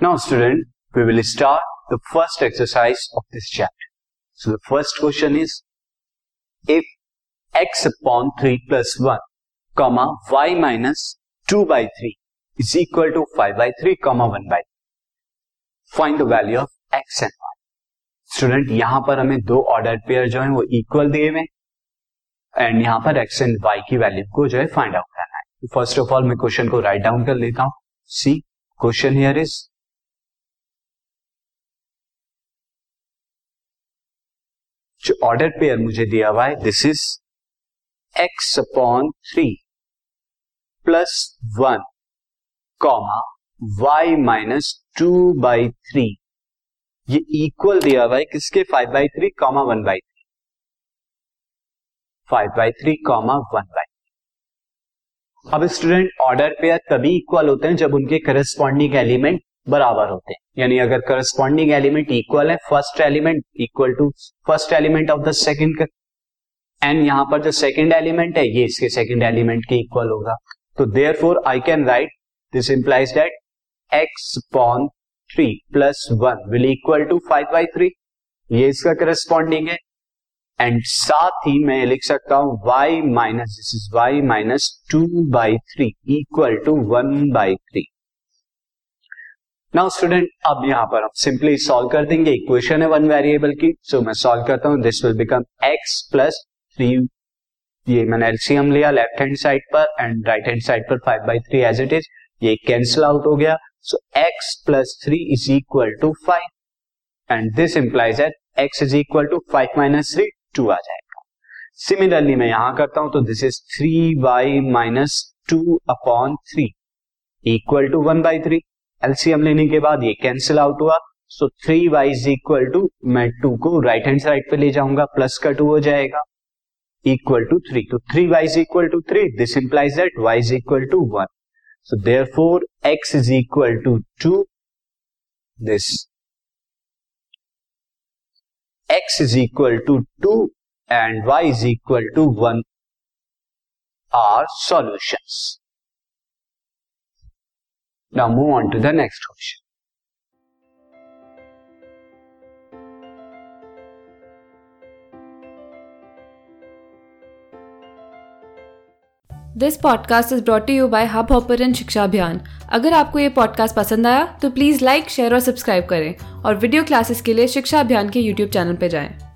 Now, student, we will start the first exercise of this chapter. So, the first question is if x upon 3 plus 1, comma y minus 2 by 3 is equal to 5 by 3, comma 1 by 3. Find the value of x and y. Student यहाँ पर हमें दो order pair जो है वो equal दिए हुए and यहाँ पर एक्स एंड वाई की वैल्यू को जो है फाइंड आउट करना है फ़र्स्ट ऑफ़ ऑल मैं क्वेश्चन को राइट डाउन कर लेता हूँ सी क्वेश्चन हियर इज़ जो ऑर्डर पेयर मुझे दिया हुआ है। This is x upon three plus one comma y minus two by three ये इक्वल दिया हुआ है किसके? Five by three comma one by three five by three comma one by अब स्टूडेंट ऑर्डर पेयर तभी इक्वल होते हैं जब उनके करस्पॉन्डिंग एलिमेंट बराबर होते हैं। यानी अगर करस्पॉन्डिंग एलिमेंट इक्वल है first element equal to first element of the second and यहाँ पर जो सेकेंड एलिमेंट है, ये इसके सेकेंड एलिमेंट के इक्वल होगा। तो therefore I can write this implies that x upon three plus one will equal to five by three ये इसका करस्पॉन्डिंग है। एंड साथ ही मैं लिख सकता हूँ, y minus this is y minus two by three equal to one by three now student अब यहाँ पर हम सिंपली सॉल्व कर देंगे इक्वेशन है वन वेरिएबल की। सो so, मैं सॉल्व करता हूँ this will become x plus three ये मैंने एलसीएम लिया लेफ़्ट हैंड साइड पर एंड राइट हैंड साइड पर five by three as it is ये कैंसिल आउट हो गया। So x plus three is equal to five and this implies that x is equal to five minus three two आ जाएगा। Similarly मैं यहाँ करता हूँ तो this is three y minus two upon three equal to one by three LCM लेने के बाद ये कैंसिल आउट हुआ। So three y is equal to मैं टू को राइट हैंड साइड पे ले जाऊँगा प्लस का टू हो जाएगा इक्वल टू थ्री तो three y is equal to three this implies that y is equal to one so therefore x is equal to two this x is equal to two and y is equal to one are solutions Now move on to the next question. This podcast is brought you by Hubhopper Shiksha Abhiyan अगर आपको ये podcast पसंद आया तो please like share और subscribe करें और video classes के लिए शिक्षा अभियान के यूट्यूब चैनल पर जाएँ।